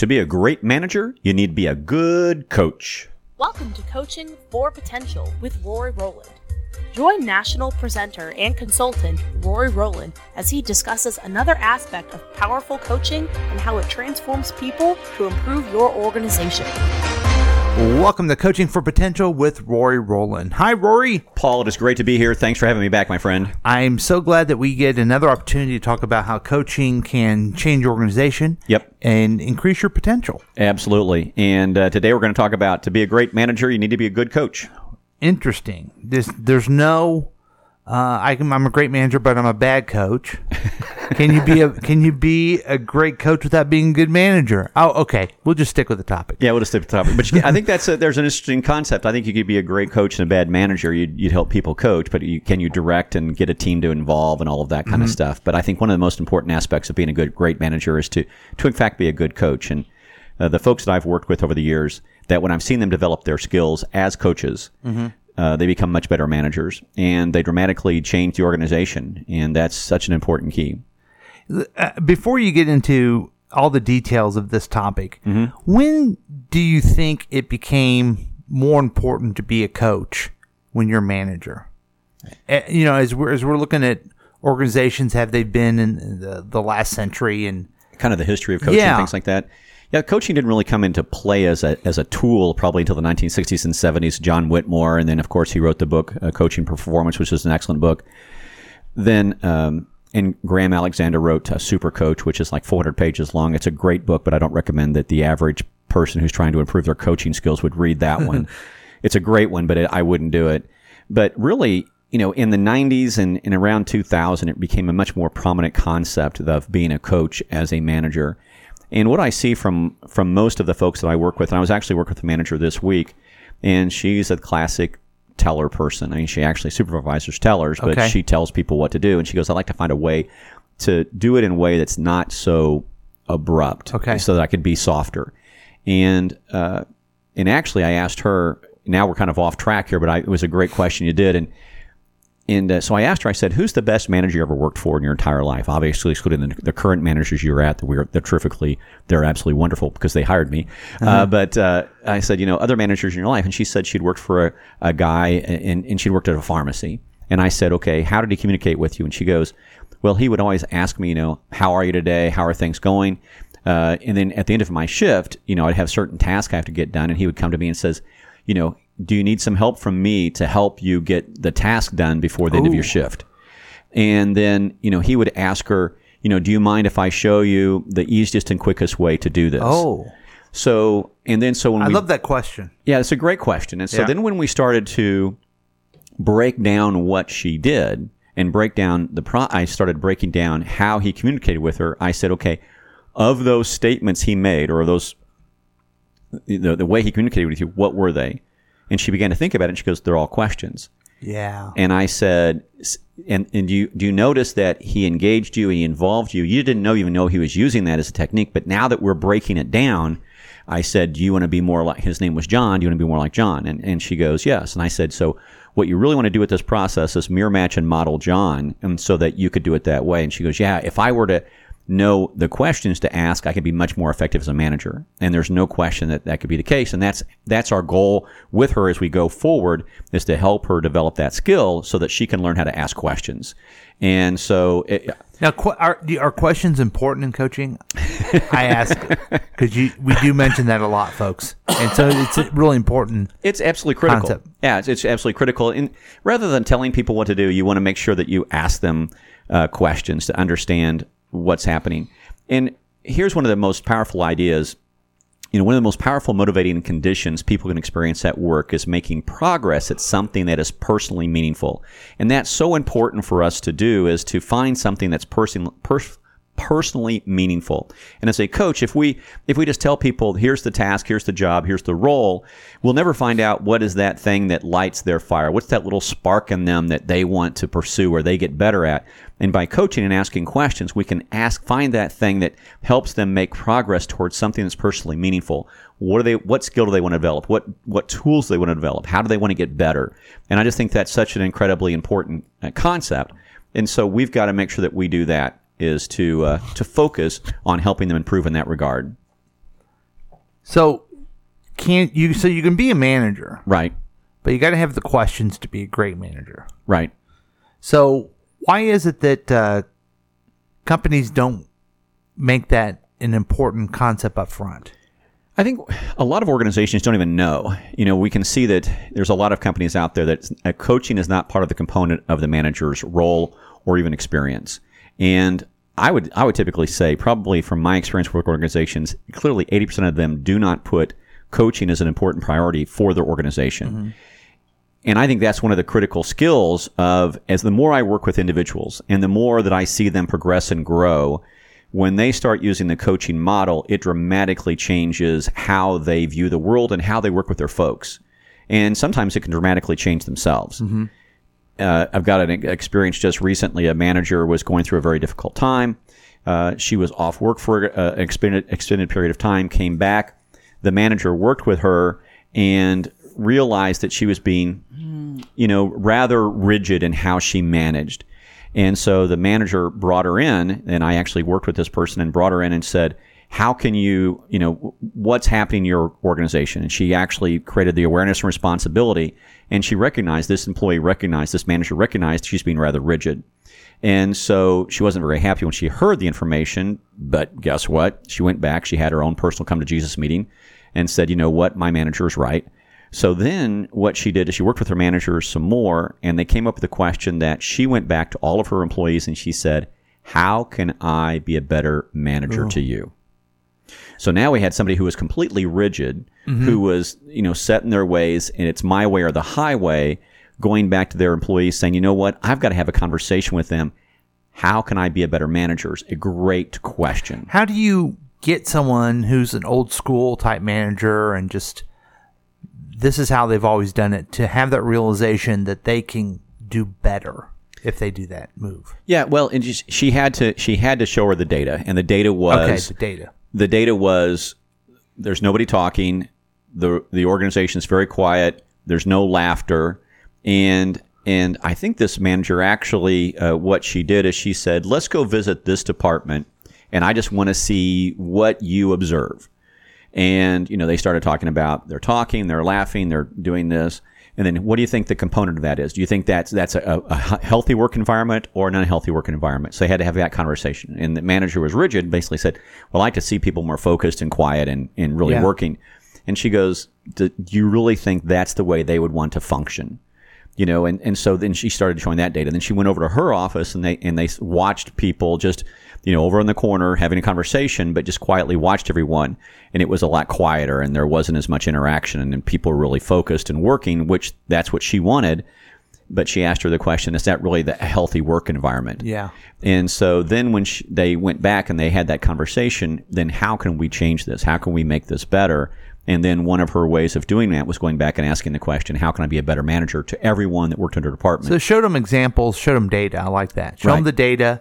To be a great manager, you need to be a good coach. Welcome to Coaching for Potential with Rory Rowland. Join national presenter and consultant Rory Rowland as he discusses another aspect of powerful coaching and how it transforms people to improve your organization. Welcome to Coaching for Potential with Rory Rowland. Hi, Rory. Paul, it is great to be here. Thanks for having me back, my friend. I'm so glad that we get another opportunity to talk about how coaching can change your organization. Yep. And increase your potential. Absolutely. And uh, today we're going to talk about to be a great manager, you need to be a good coach. Interesting. This, there's no. Uh, I can, I'm a great manager, but I'm a bad coach. can you be a Can you be a great coach without being a good manager? Oh, okay. We'll just stick with the topic. Yeah, we'll just stick with the topic. But I think that's a, there's an interesting concept. I think you could be a great coach and a bad manager. You'd, you'd help people coach, but you, can you direct and get a team to involve and all of that kind of stuff? But I think one of the most important aspects of being a good great manager is to to in fact be a good coach. And uh, the folks that I've worked with over the years, that when I've seen them develop their skills as coaches, uh, they become much better managers and they dramatically change the organization. And that's such an important key. Uh, before you get into all the details of this topic, Mm-hmm. when do you think it became more important to be a coach when you're a manager? You know, as we're as we're looking at organizations, have they been in the, the last century and kind of the history of coaching, Yeah. things like that. Yeah, coaching didn't really come into play as a as a tool probably until the 1960s and 70s. John Whitmore, and then of course he wrote the book uh, Coaching Performance, which is an excellent book. Then um, and Graham Alexander wrote uh, Super Coach, which is like 400 pages long. It's a great book, but I don't recommend that the average person who's trying to improve their coaching skills would read that one. it's a great one, but it, I wouldn't do it. But really, you know, in the 90s and, and around 2000, it became a much more prominent concept of being a coach as a manager. And what I see from from most of the folks that I work with, and I was actually working with a manager this week, and she's a classic teller person. I mean, she actually supervises tellers, but Okay. she tells people what to do. And she goes, "I'd like to find a way to do it in a way that's not so abrupt, Okay. so that I could be softer. And uh, and actually, I asked her. Now we're kind of off track here, but I, it was a great question you did, and and uh, so I asked her. I said, "Who's the best manager you ever worked for in your entire life?" Obviously, excluding the, the current managers you're at. That we're they're terrifically, they're absolutely wonderful because they hired me. Uh, but uh, I said, you know, other managers in your life, and she said she'd worked for a, a guy, and, and she'd worked at a pharmacy. And I said, okay, how did he communicate with you? And she goes, well, he would always ask me, you know, how are you today? How are things going? Uh, and then at the end of my shift, you know, I'd have certain tasks I have to get done, and he would come to me and says, you know, do you need some help from me to help you get the task done before the end of your shift? And then, you know, he would ask her, you know, do you mind if I show you the easiest and quickest way to do this? oh, So, and then so when I we, love that question. yeah, it's a great question. And so Yeah. then when we started to break down what she did and break down the pro, I started breaking down how he communicated with her. I said, okay, of those statements he made or those, the, the way he communicated with you, what were they? And she began to think about it and she goes, they're all questions. Yeah. And I said, and, and do you, do you notice that he engaged you and he involved you? You didn't know, even know he was using that as a technique. But now that we're breaking it down, I said, do you want to be more like, his name was John. Do you want to be more like John? And, and she goes, yes. And I said, so what you really want to do with this process is mirror match and model John. And so that you could do it that way. And she goes, yeah, if I were to know the questions to ask, I can be much more effective as a manager. And there's no question that that could be the case. And that's that's our goal with her as we go forward is to help her develop that skill so that she can learn how to ask questions. And so, it, Now, qu- are are questions important in coaching? I ask because you we do mention that a lot, folks, and so it's really important. It's absolutely critical. Concept. Yeah, it's, it's absolutely critical. And rather than telling people what to do, you want to make sure that you ask them uh, questions to understand what's happening. And here's one of the most powerful ideas. You know, one of the most powerful motivating conditions people can experience at work is making progress at something that is personally meaningful. And that's so important for us to do is to find something that's person, pers- personally meaningful. And as a coach, if we if we just tell people here's the task, here's the job, here's the role, we'll never find out what is that thing that lights their fire. What's that little spark in them that they want to pursue or they get better at? And by coaching and asking questions, we can ask find that thing that helps them make progress towards something that's personally meaningful. What do they what skill do they want to develop? What what tools do they want to develop? How do they want to get better? And I just think that's such an incredibly important uh, concept. And so we've got to make sure that we do that is to uh, to focus on helping them improve in that regard. So can't you? So you can be a manager, Right. but you got to have the questions to be a great manager. Right. So why is it that uh, companies don't make that an important concept up front? I think a lot of organizations don't even know. You know, we can see that there's a lot of companies out there that coaching is not part of the component of the manager's role or even experience. And I would I would typically say, probably from my experience with organizations, clearly 80% of them do not put coaching as an important priority for their organization. Mm-hmm. And I think that's one of the critical skills of as the more I work with individuals and the more that I see them progress and grow, when they start using the coaching model, it dramatically changes how they view the world and how they work with their folks. And sometimes it can dramatically change themselves. Mm-hmm. Uh, I've got an experience just recently. A manager was going through a very difficult time. Uh, she was off work for uh, an extended, extended period of time, came back. The manager worked with her and realized that she was being, you know, rather rigid in how she managed. And so the manager brought her in, and I actually worked with this person and brought her in and said, how can you, you know, what's happening in your organization? And she actually created the awareness and responsibility. And she recognized this employee recognized, this manager recognized she's being rather rigid. And so she wasn't very happy when she heard the information. But guess what? She went back. She had her own personal come to Jesus meeting and said, you know what? My manager is right. So then what she did is she worked with her managers some more and they came up with the question that she went back to all of her employees and she said, how can I be a better manager to you? So now we had somebody who was completely rigid, mm-hmm. who was, you know, set in their ways and it's my way or the highway, going back to their employees saying, you know what, I've got to have a conversation with them. How can I be a better manager? Is a great question. How do you get someone who's an old school type manager and just this is how they've always done it to have that realization that they can do better if they do that move? Yeah, well, and she had to she had to show her the data, and the data was Okay, the data. The data was there's nobody talking. The the organization's very quiet. There's no laughter. And and i think this manager actually uh, what she did is she said let's go visit this department and i just want to see what you observe. And you know they started talking about they're talking they're laughing they're doing this and then what do you think the component of that is? Do you think that's that's a, a healthy work environment or an unhealthy work environment? So they had to have that conversation. And the manager was rigid basically said well i like to see people more focused and quiet and, and really Yeah. working. And she goes do do you really think that's the way they would want to function you know, and, and so then she started showing that data. Then she went over to her office and they and they watched people just, you know, over in the corner having a conversation, but just quietly watched everyone. And it was a lot quieter and there wasn't as much interaction and, people were really focused and working, which that's what she wanted. But she asked her the question, is that really the healthy work environment? Yeah. And so then when she, they went back and they had that conversation, then how can we change this? How can we make this better? And then one of her ways of doing that was going back and asking the question, how can I be a better manager to everyone that worked in her department? So show them examples, show them data. I like that. Show them the data,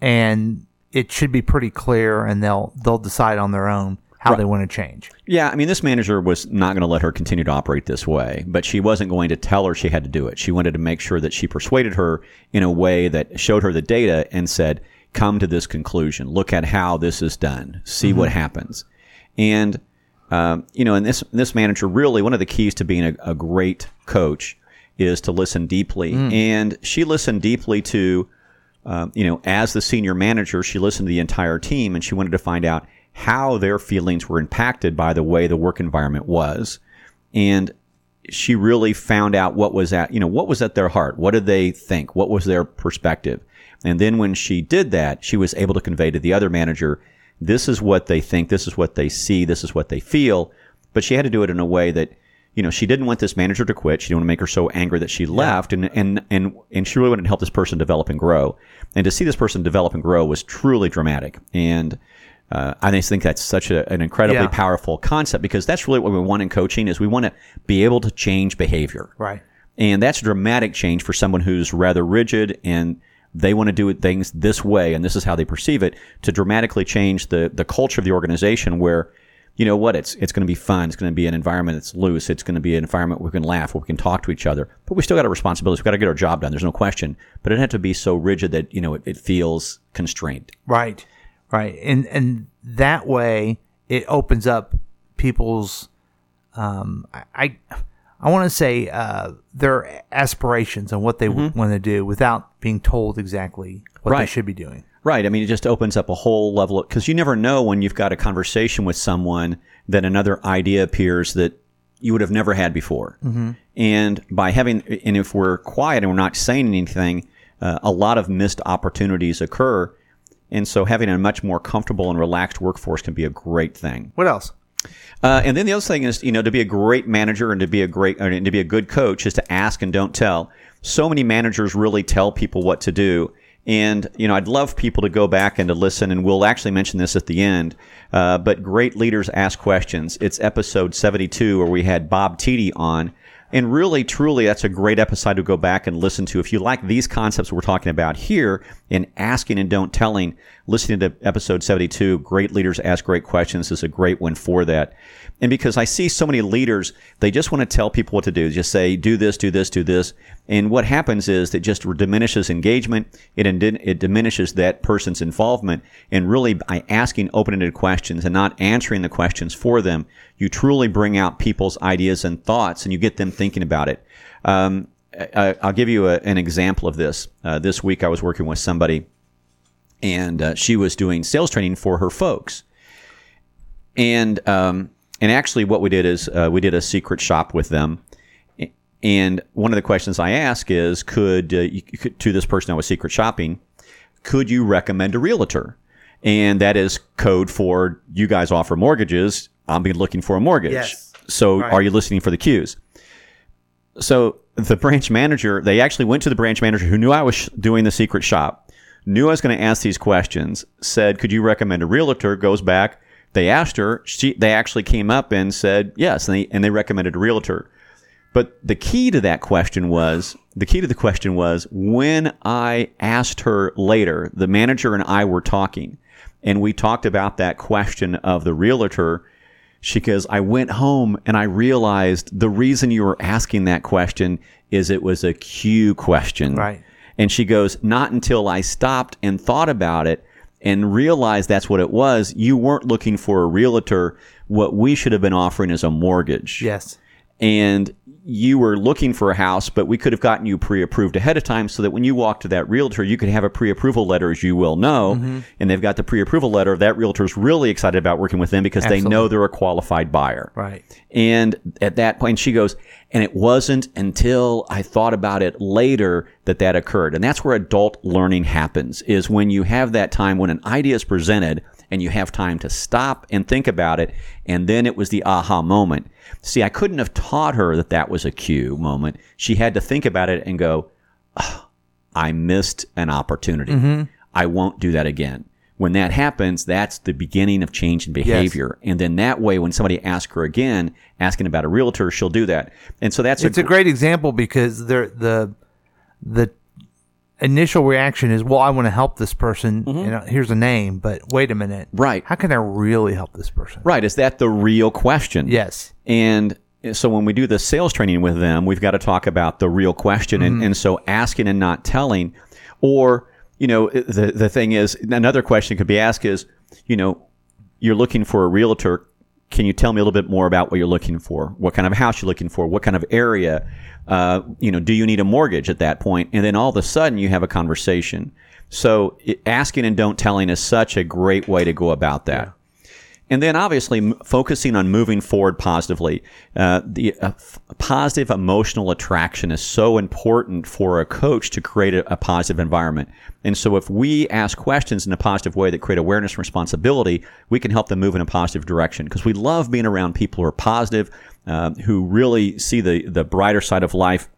and it should be pretty clear, and they'll they'll decide on their own how they want to change. Yeah, I mean, this manager was not going to let her continue to operate this way, but she wasn't going to tell her she had to do it. She wanted to make sure that she persuaded her in a way that showed her the data and said, come to this conclusion. Look at how this is done. See mm-hmm. what happens. And, um, you know, and this, this manager really, one of the keys to being a, a great coach is to listen deeply. And she listened deeply to, um, you know, as the senior manager, she listened to the entire team and she wanted to find out how their feelings were impacted by the way the work environment was. And she really found out what was at, you know, what was at their heart? What did they think? What was their perspective? And then when she did that, she was able to convey to the other manager, this is what they think, this is what they see, this is what they feel. But she had to do it in a way that, you know, she didn't want this manager to quit. She didn't want to make her so angry that she left. And, and, and, and she really wanted to help this person develop and grow. And to see this person develop and grow was truly dramatic. And, uh, I just think that's such a, an incredibly Yeah. powerful concept because that's really what we want in coaching is we want to be able to change behavior. Right. And that's a dramatic change for someone who's rather rigid and they want to do things this way and this is how they perceive it to dramatically change the, the culture of the organization where, you know what, it's, it's going to be fun. It's going to be an environment that's loose. It's going to be an environment where we can laugh, where we can talk to each other, but we still got a responsibility. We've got to get our job done. There's no question, but it doesn't have to be so rigid that, you know, it, it feels constrained. Right. Right. And and that way it opens up people's um, I I, I want to say uh, their aspirations and what they want to do without being told exactly what they should be doing. Right. I mean, it just opens up a whole level because you never know when you've got a conversation with someone that another idea appears that you would have never had before. Mm-hmm. And by having, and if we're quiet and we're not saying anything, uh, a lot of missed opportunities occur. And so having a much more comfortable and relaxed workforce can be a great thing. What else? Uh, and then the other thing is, you know, to be a great manager and to be a great and to be a good coach is to ask and don't tell. So many managers really tell people what to do. And, you know, I'd love people to go back and to listen, and we'll actually mention this at the end. Uh, but great leaders ask questions. It's episode 72 where we had Bob Tiede on. And really, truly, that's a great episode to go back and listen to. If you like these concepts we're talking about here in asking and don't telling, listening to episode 72, Great Leaders Ask Great Questions is a great one for that. And because I see so many leaders, they just want to tell people what to do. Just say, do this, do this, do this. And what happens is it just diminishes engagement. It, it diminishes that person's involvement. And really, by asking open-ended questions and not answering the questions for them, you truly bring out people's ideas and thoughts and you get them thinking about it. Um, I, I'll give you a, an example of this. Uh, this week, I was working with somebody and uh, she was doing sales training for her folks. And um, and actually, what we did is uh, we did a secret shop with them. And one of the questions I ask is, could, uh, you, could to this person I was secret shopping, could you recommend a realtor? And that is code for you guys offer mortgages. I'm be looking for a mortgage. Yes. So Right. are you listening for the cues? So the branch manager, they actually went to the branch manager who knew I was sh- doing the secret shop, knew I was going to ask these questions, said, "Could you recommend a realtor?" Goes back. They asked her. She, they actually came up and said yes, and they and they recommended a realtor. But the key to that question was the key to the question was when I asked her later, the manager and I were talking, and we talked about that question of the realtor. She goes, I went home and I realized the reason you were asking that question is it was a cue question. Right. And she goes, Not until I stopped and thought about it and realized that's what it was. You weren't looking for a realtor. What we should have been offering is a mortgage Yes. and you were looking for a house, but we could have gotten you pre-approved ahead of time so that when you walk to that realtor, you could have a pre-approval letter, as you will know. Mm-hmm. And they've got the pre-approval letter. That realtor's really excited about working with them because they know they're a qualified buyer. Right. And at that point, she goes, and it wasn't until I thought about it later that that occurred. And that's where adult learning happens is when you have that time when an idea is presented and you have time to stop and think about it. And then it was the aha moment. See, I couldn't have taught her that that was a cue moment. She had to think about it and go, "Ah, I missed an opportunity. I won't do that again. When that happens, that's the beginning of change in behavior. And then that way, when somebody asks her again, asking about a realtor, she'll do that. And so that's It's a great example because the the the initial reaction is, well, I want to help this person. Mm-hmm. You know, here's a name, but wait a minute. Mm-hmm. Right. How can I really help this person? right. Is that the real question? Yes. And eh, so when we do the sales training with them, we've got to talk about the real question. And, mm-hmm. and so asking and not telling, or, you know, eh, the, the thing is, another question could be asked is, you know, you're looking for a realtor. Can you tell me a little bit more about what you're looking for? What kind of house you're looking for? What kind of area? Uh, you know, do you need a mortgage at that point? And then all of a sudden you have a conversation. So it, asking and don't telling is such a great way to go about that. And then obviously m- focusing on moving forward positively. Uh, the uh, f- positive emotional attraction is so important for a coach to create a, a positive environment. And so if we ask questions in a positive way that create awareness and responsibility, we can help them move in a positive direction because we love being around people who are positive, uh, who really see the, the brighter side of life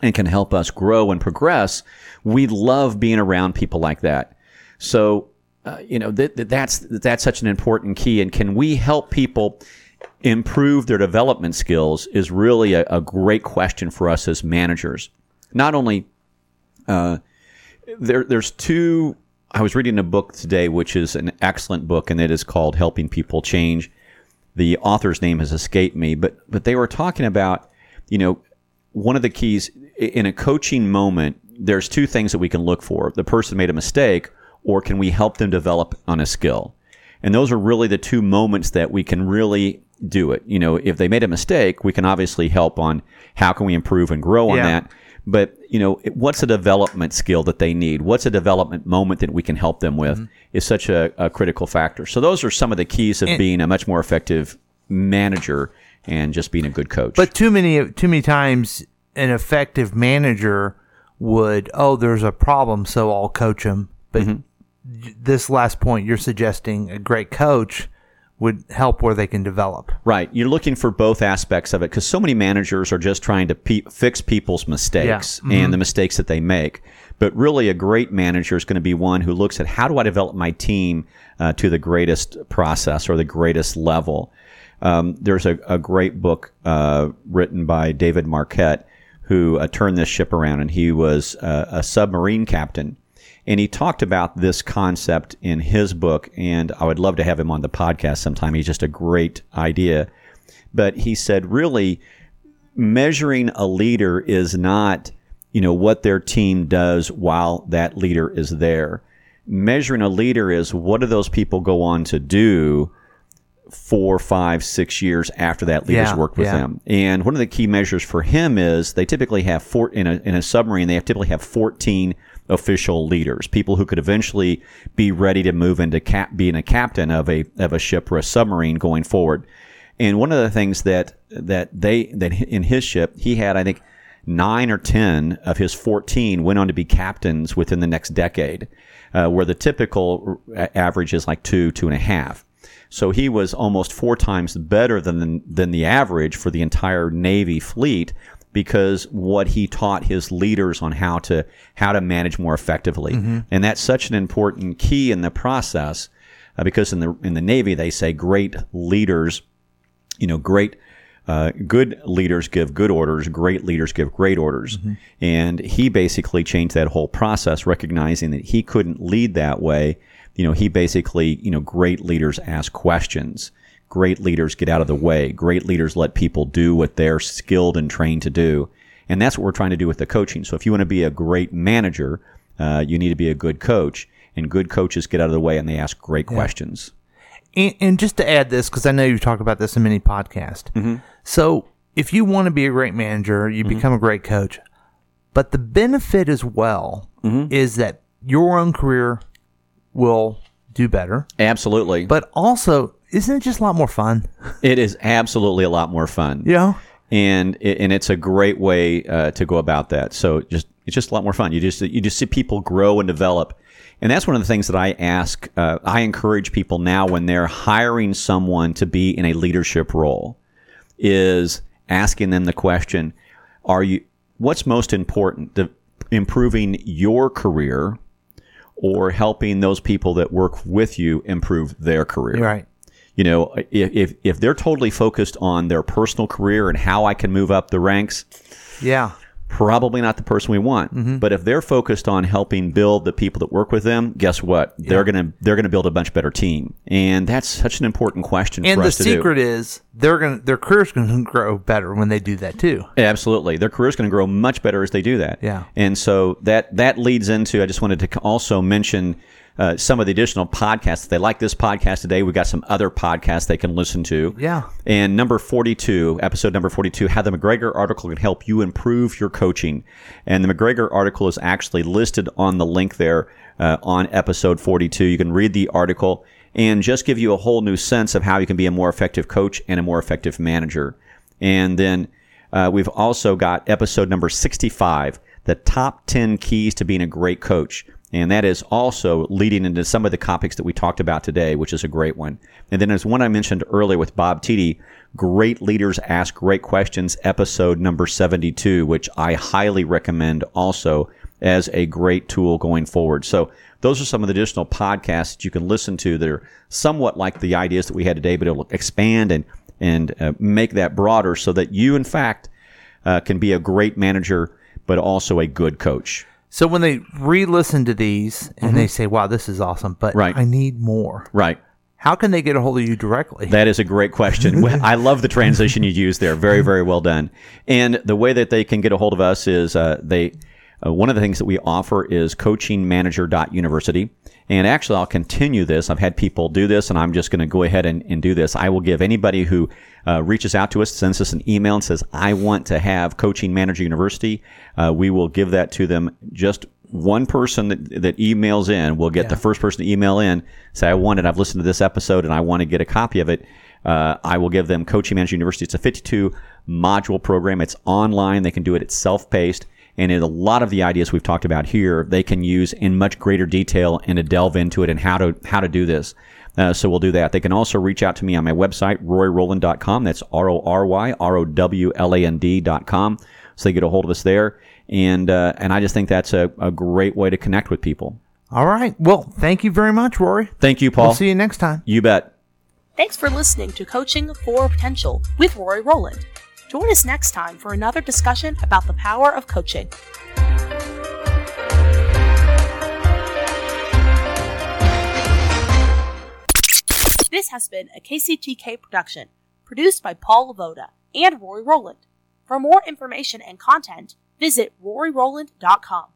and can help us grow and progress. We love being around people like that. So, uh, you know, that, that- that's that's such an important key. And can we help people improve their development skills? Is really a, a great question for us as managers. Not only uh, there, there's two. I was reading a book today, which is an excellent book, and it is called "Helping People Change." The author's name has escaped me, but but they were talking about, you know, one of the keys in a coaching moment. There's two things that we can look for: the person made a mistake, or can we help them develop on a skill? And those are really the two moments that we can really do it. You know, if they made a mistake, we can obviously help on how can we improve and grow on Yeah. that. But you know, what's a development skill that they need? What's a development moment that we can help them with? Mm-hmm. Is such a, a critical factor. So those are some of the keys of being a much more effective manager and just being a good coach. But too many too many times an effective manager would oh there's a problem so I'll coach him. But Mm-hmm. This last point you're suggesting a great coach would help where they can develop. Right. You're looking for both aspects of it because so many managers are just trying to pe- fix people's mistakes Mm-hmm. and the mistakes that they make. But really, a great manager is going to be one who looks at how do I develop my team uh, to the greatest process or the greatest level. Um, there's a, a great book uh, written by David Marquet who uh, turned this ship around, and he was uh, a submarine captain. And he talked about this concept in his book, and I would love to have him on the podcast sometime. He's just a great idea. But he said, really, measuring a leader is not, you know, what their team does while that leader is there. Measuring a leader is what do those people go on to do four, five, six years after that leader's Yeah, worked with yeah. them. And one of the key measures for him is they typically have four in a in a submarine. They have typically have fourteen official leaders, people who could eventually be ready to move into cap, being a captain of a of a ship or a submarine going forward. And one of the things that that they that in his ship he had, I think, nine or ten of his fourteen went on to be captains within the next decade, uh, where the typical average is like two, two and a half. So he was almost four times better than than the average for the entire Navy fleet because what he taught his leaders on how to how to manage more effectively, and that's such an important key in the process. Uh, because in the in the Navy they say great leaders, you know, great. Uh, good leaders give good orders. Great leaders give great orders. And he basically changed that whole process, recognizing that he couldn't lead that way. You know, he basically, you know, great leaders ask questions. Great leaders get out of the way. Great leaders let people do what they're skilled and trained to do. And that's what we're trying to do with the coaching. So if you want to be a great manager, uh, you need to be a good coach. And good coaches get out of the way and they ask great questions. And, and just to add this, because I know you've talked about this in many podcasts. Mm-hmm. So if you want to be a great manager, you become a great coach. But the benefit as well Mm-hmm. is that your own career will do better. Absolutely. But also, isn't it just a lot more fun? It is absolutely a lot more fun. Know? and it, and it's a great way uh, to go about that. So just it's just a lot more fun. You just you just see people grow and develop, and that's one of the things that I ask. Uh, I encourage people now when they're hiring someone to be in a leadership role, is asking them the question: Are you what's most important? The, improving your career, or helping those people that work with you improve their career? Right. You know, if, if, if they're totally focused on their personal career and how I can move up the ranks, Yeah. probably not the person we want. Mm-hmm. But if they're focused on helping build the people that work with them, guess what? They're gonna they're gonna build a much better team, and that's such an important question And for the us to secret do. is they're gonna their career's gonna grow better when they do that too. Absolutely, their career is going to grow much better as they do that. Yeah. and so that that leads into. I just wanted to also mention. Uh, some of the additional podcasts. If they like this podcast today, we've got some other podcasts they can listen to. Yeah. And number 42, episode number 42, how the McGregor article can help you improve your coaching. And the McGregor article is actually listed on the link there uh, on episode 42. You can read the article and just give you a whole new sense of how you can be a more effective coach and a more effective manager. And then uh, we've also got episode number 65, the top 10 keys to being a great coach. And that is also leading into some of the topics that we talked about today, which is a great one. And then there's one I mentioned earlier with Bob Tiede, Great Leaders Ask Great Questions, episode number 72, which I highly recommend also as a great tool going forward. So those are some of the additional podcasts that you can listen to that are somewhat like the ideas that we had today, but it'll expand and, and uh, make that broader so that you, in fact, uh, can be a great manager, but also a good coach. So when they re-listen to these and they say, "Wow, this is awesome," but Mm-hmm. Right. I need more. Right. How can they get a hold of you directly? That is a great question. I love the transition you used there. Very, very well done. And the way that they can get a hold of us is uh, they Uh, one of the things that we offer is coachingmanager.university. And actually, I'll continue this. I've had people do this, and I'm just going to go ahead and, and, do this. I will give anybody who uh, reaches out to us, sends us an email, and says, I want to have Coaching Manager University, uh, we will give that to them. Just one person that, that emails in will get yeah. the first person to email in, say, I want it. I've listened to this episode, and I want to get a copy of it. Uh, I will give them Coaching Manager University. It's a 52 module program. It's online. They can do it. It's self paced. And a lot of the ideas we've talked about here, they can use in much greater detail and to delve into it and how to how to do this. Uh, so we'll do that. They can also reach out to me on my website, roryrowland.com. That's R O R Y R O W L A N D.com. So they get a hold of us there. And, uh, and I just think that's a, a great way to connect with people. All right. Well, thank you very much, Rory. Thank you, Paul. We'll see you next time. You bet. Thanks for listening to Coaching for Potential with Rory Rowland. Join us next time for another discussion about the power of coaching. This has been a KCTK production, produced by Paul Lavoda and Rory Rowland. For more information and content, visit roryrowland.com.